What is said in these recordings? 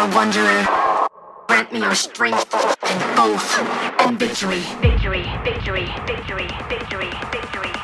Far wanderer, grant me your strength and both and victory. Victory, victory, victory, victory, victory, victory,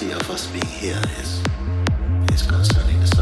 reality of us being here is is concerning the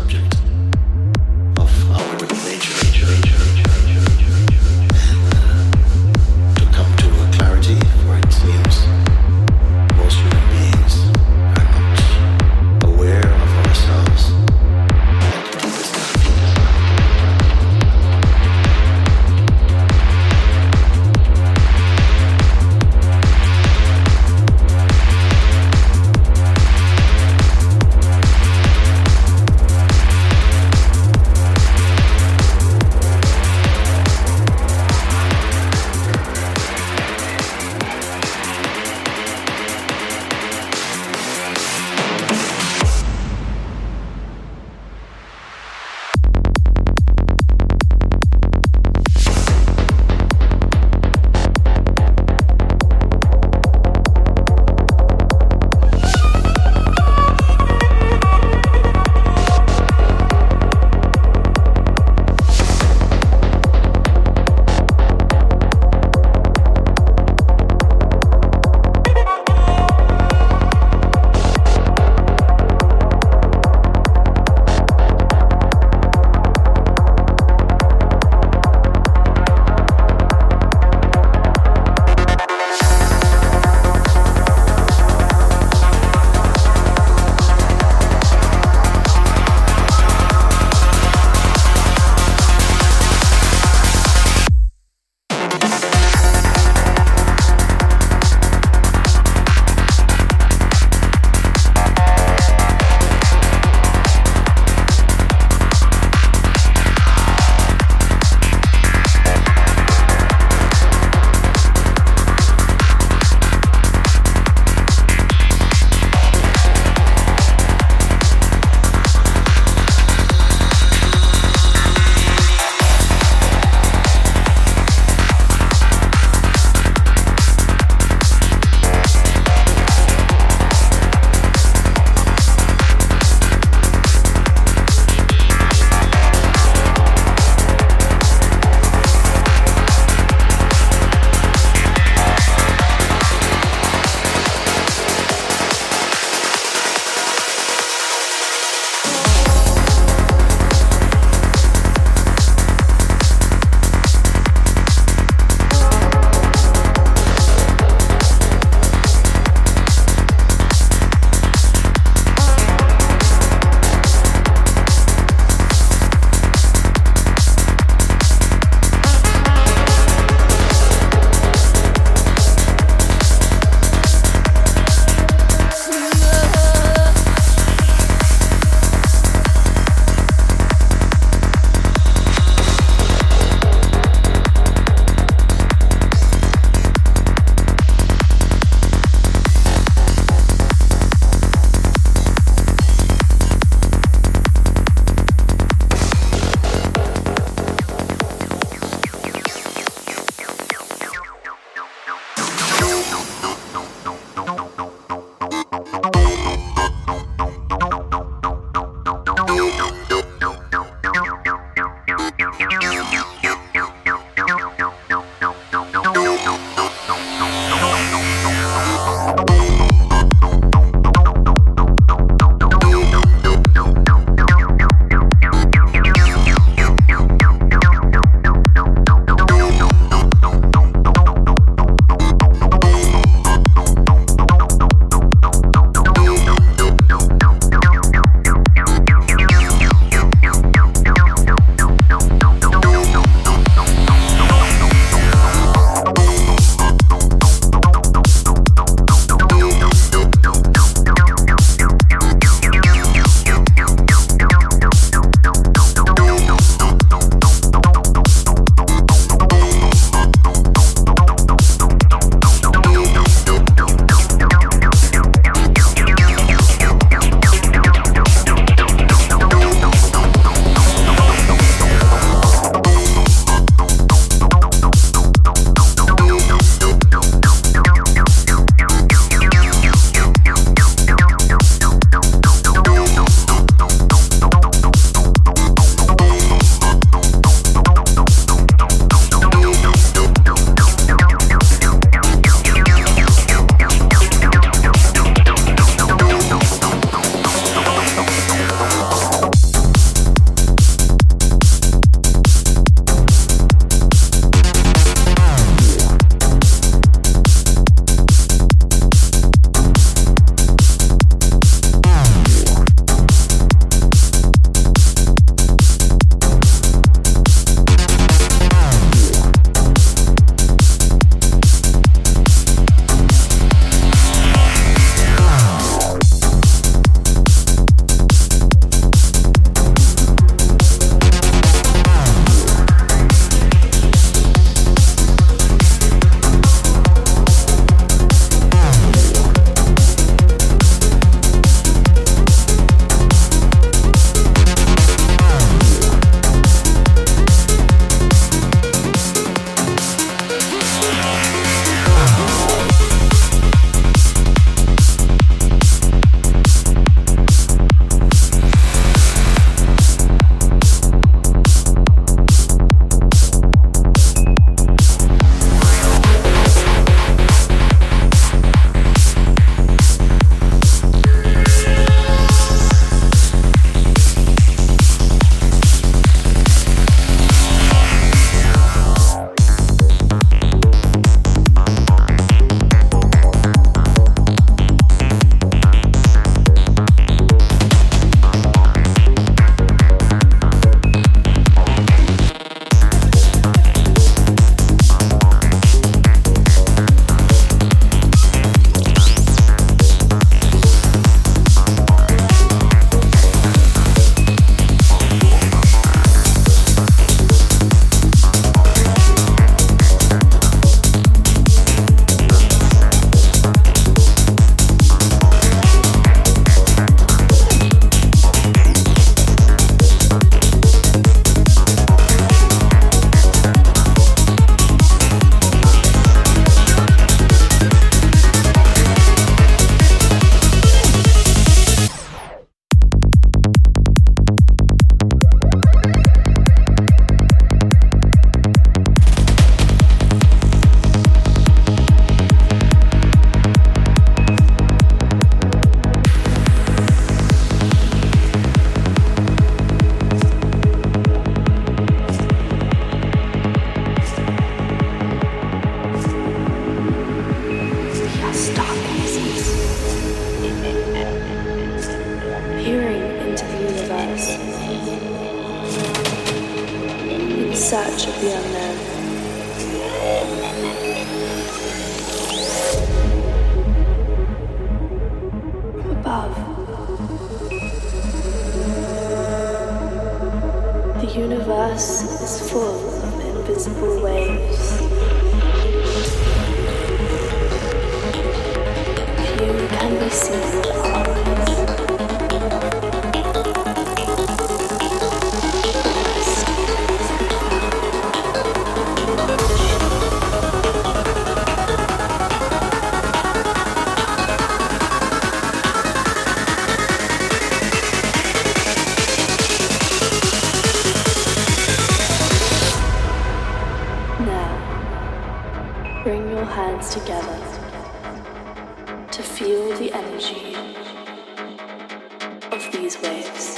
these waves.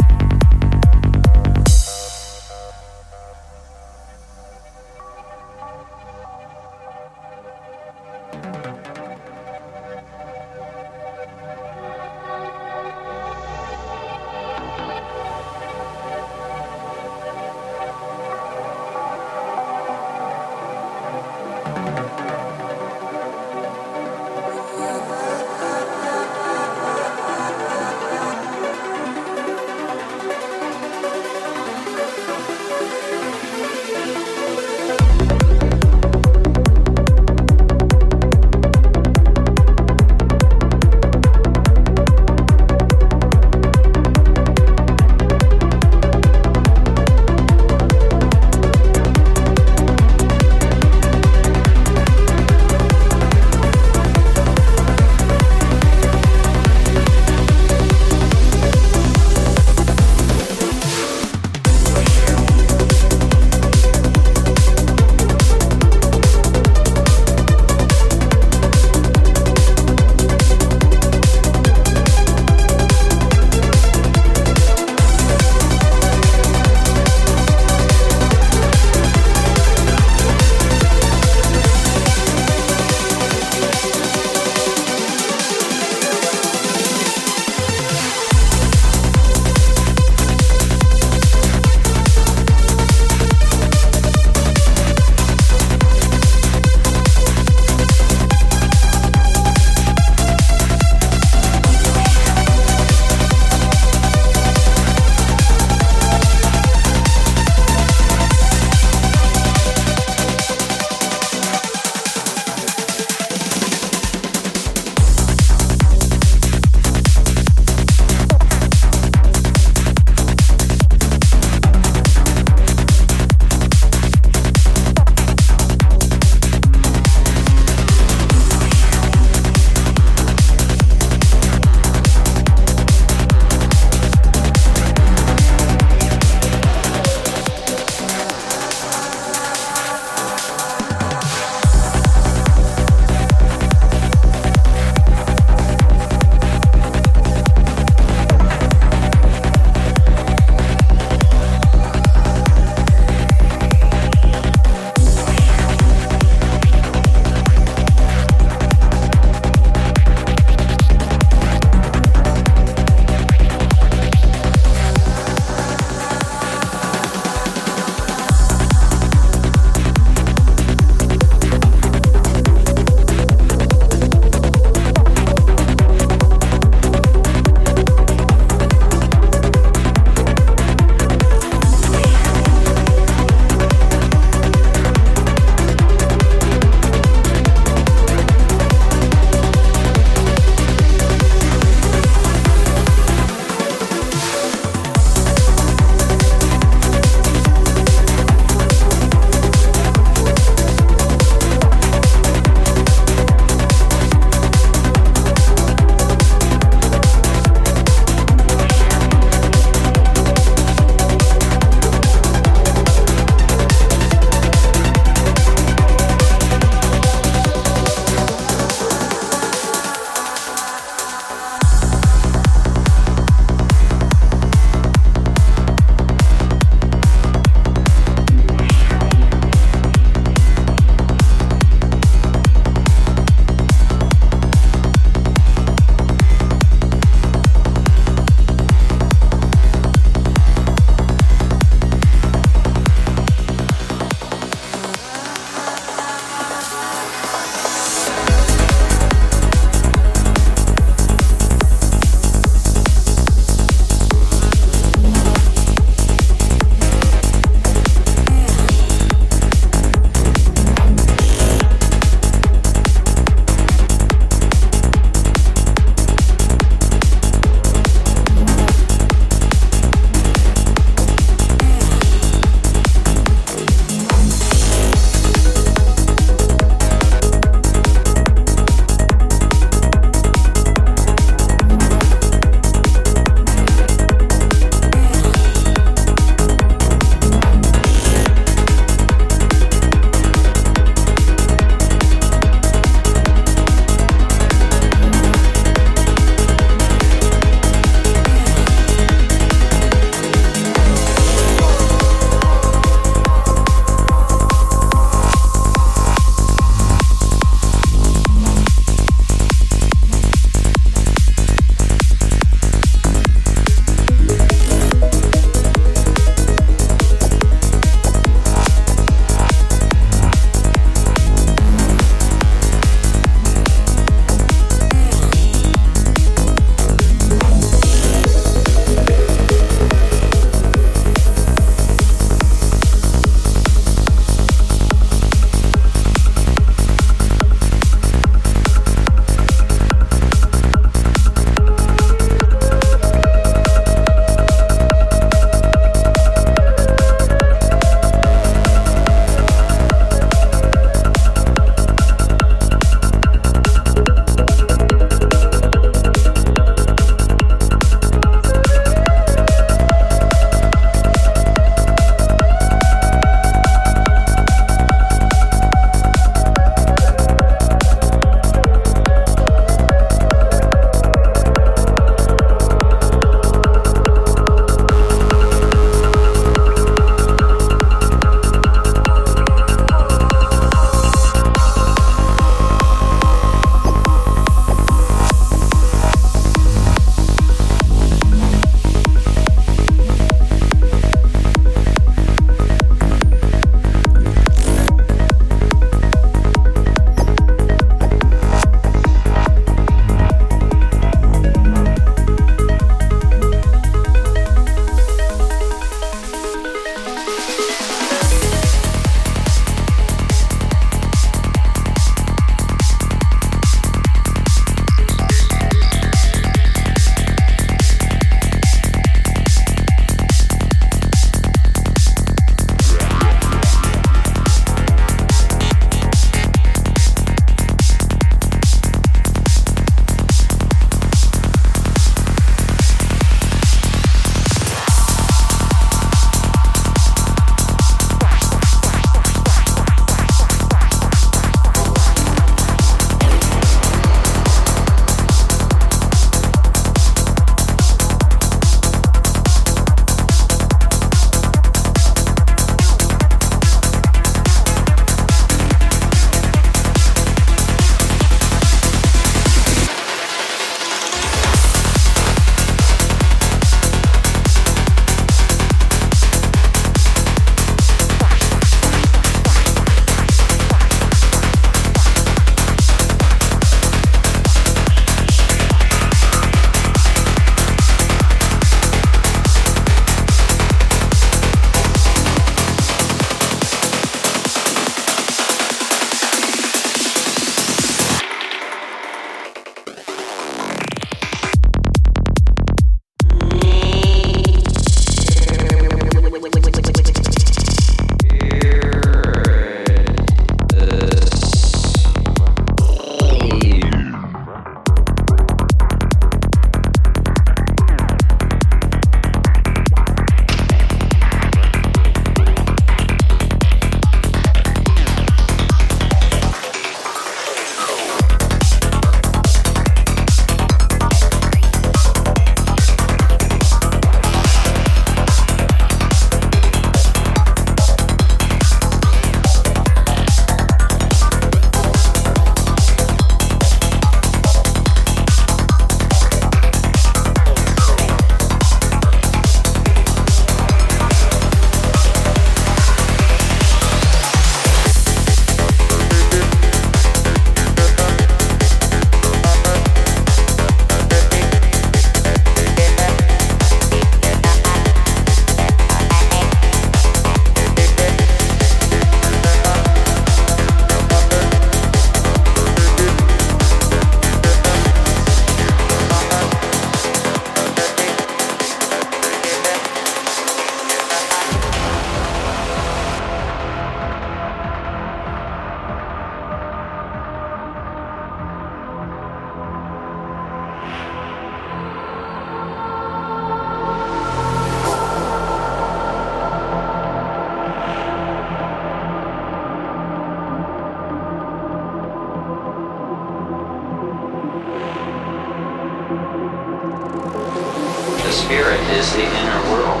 The spirit is the inner world.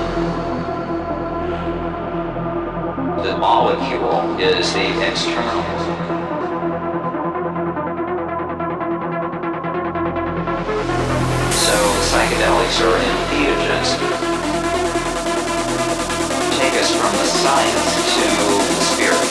The molecule is the external. So psychedelics are entheogens. Take us from the science to the spirit.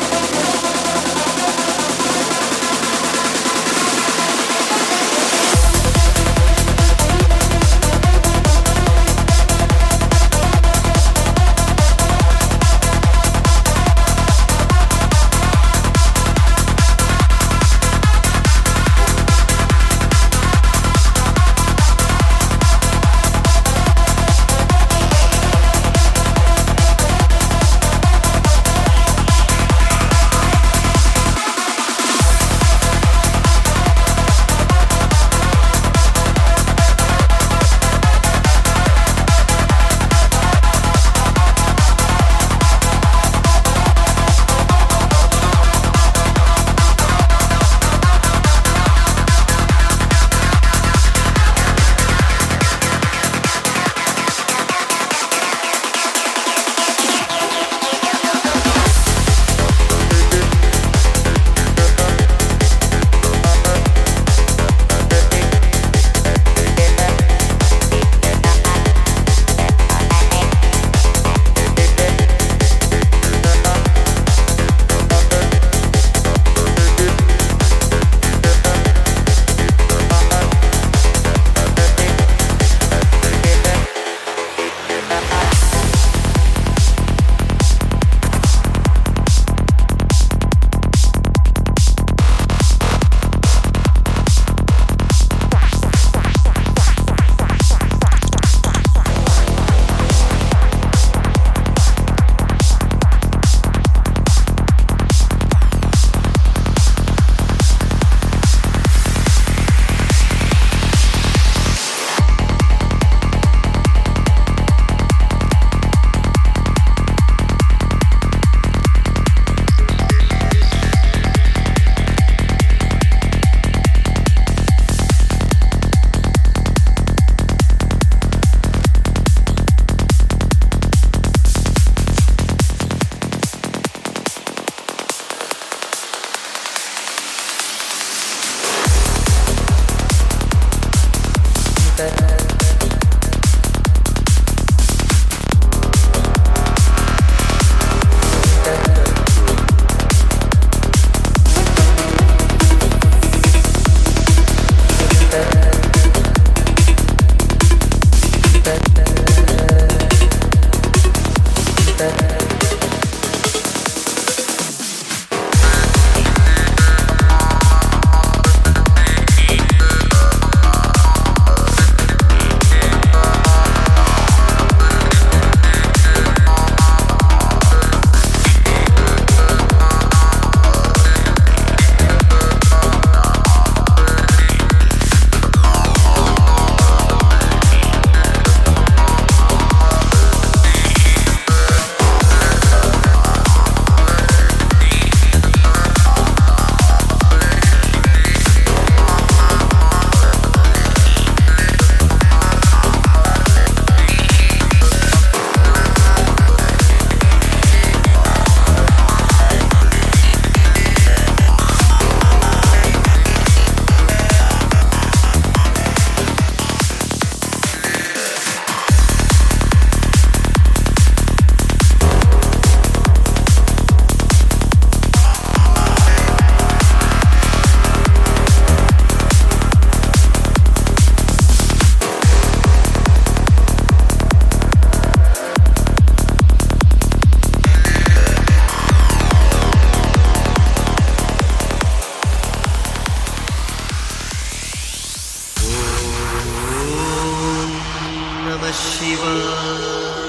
Shiva.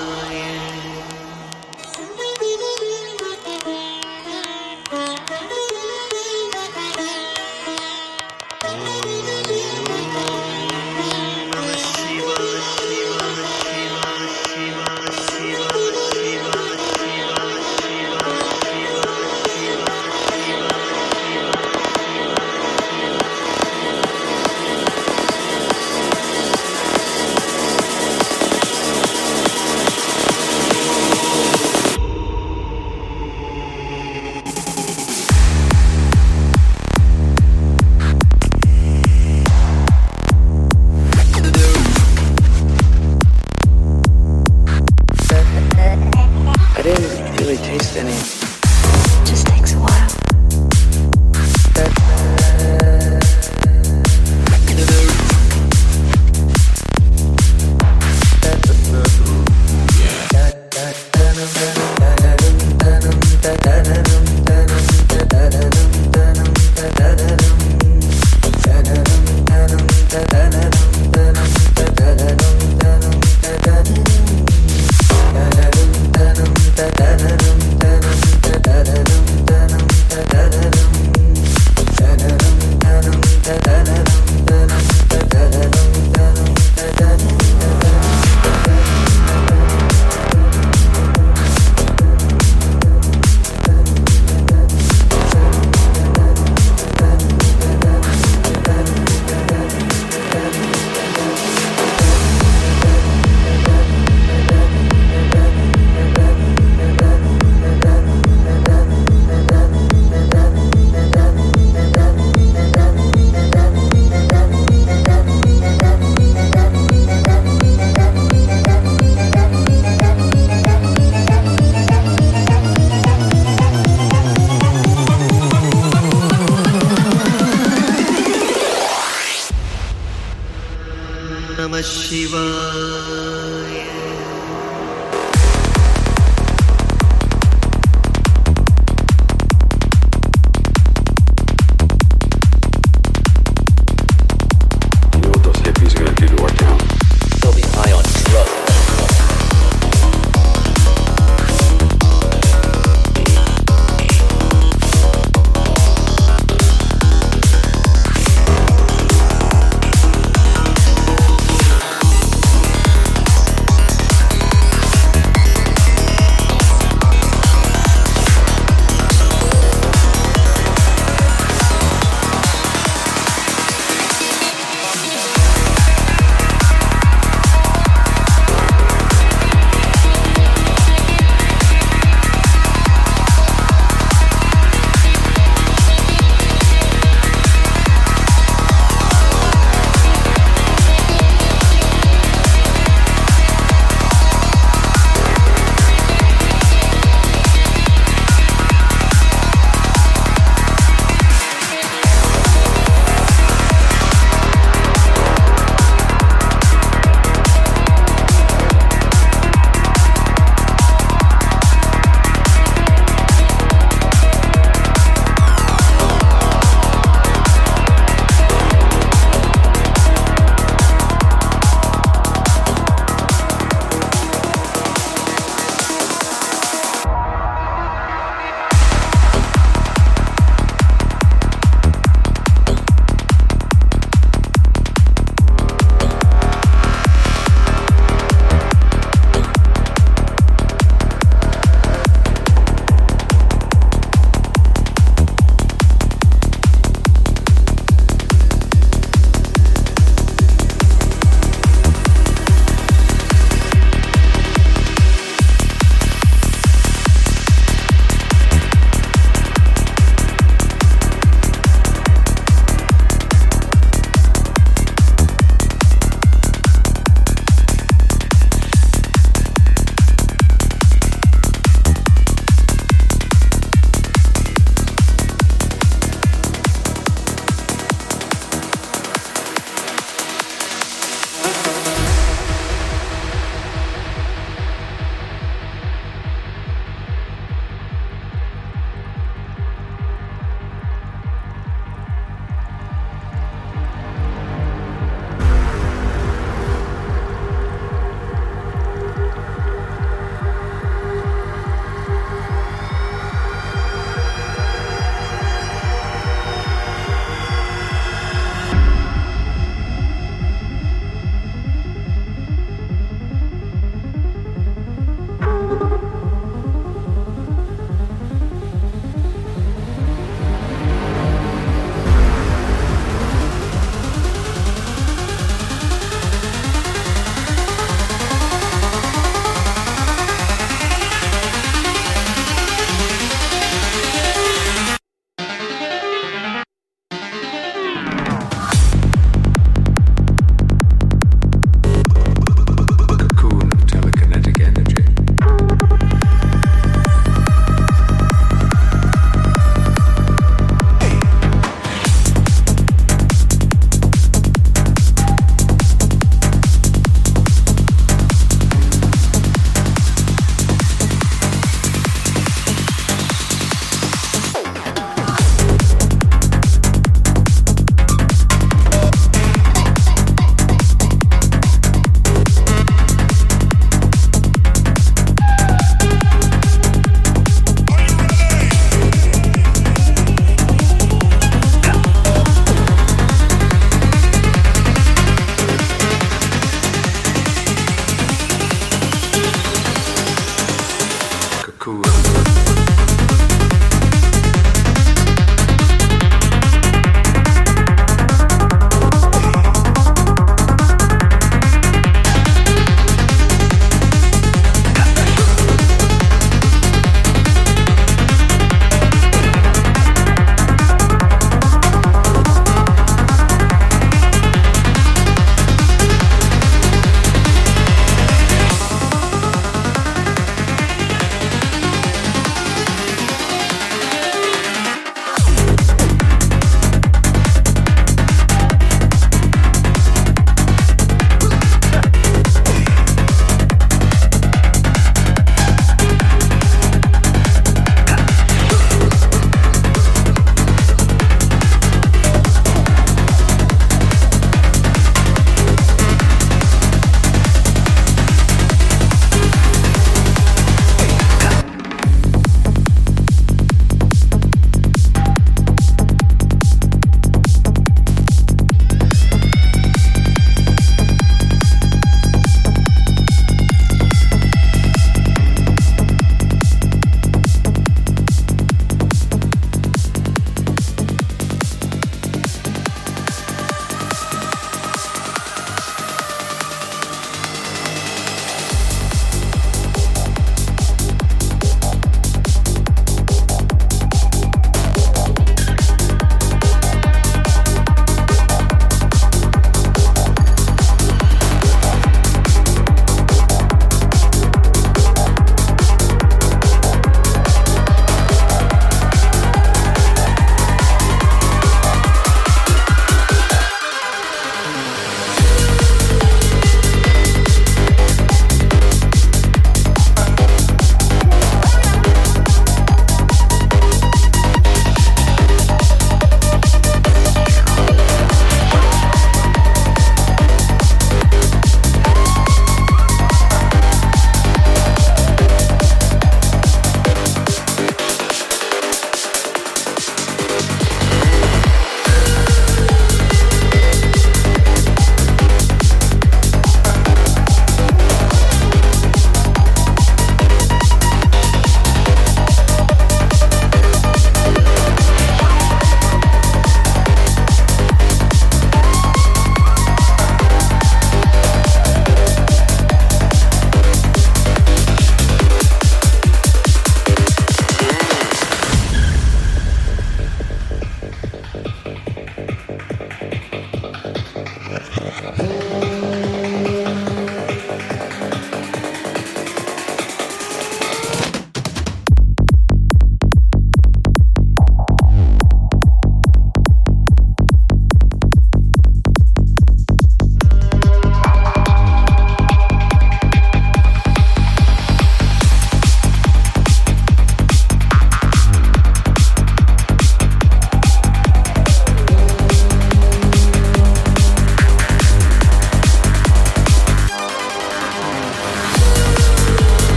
नमः शिवाय।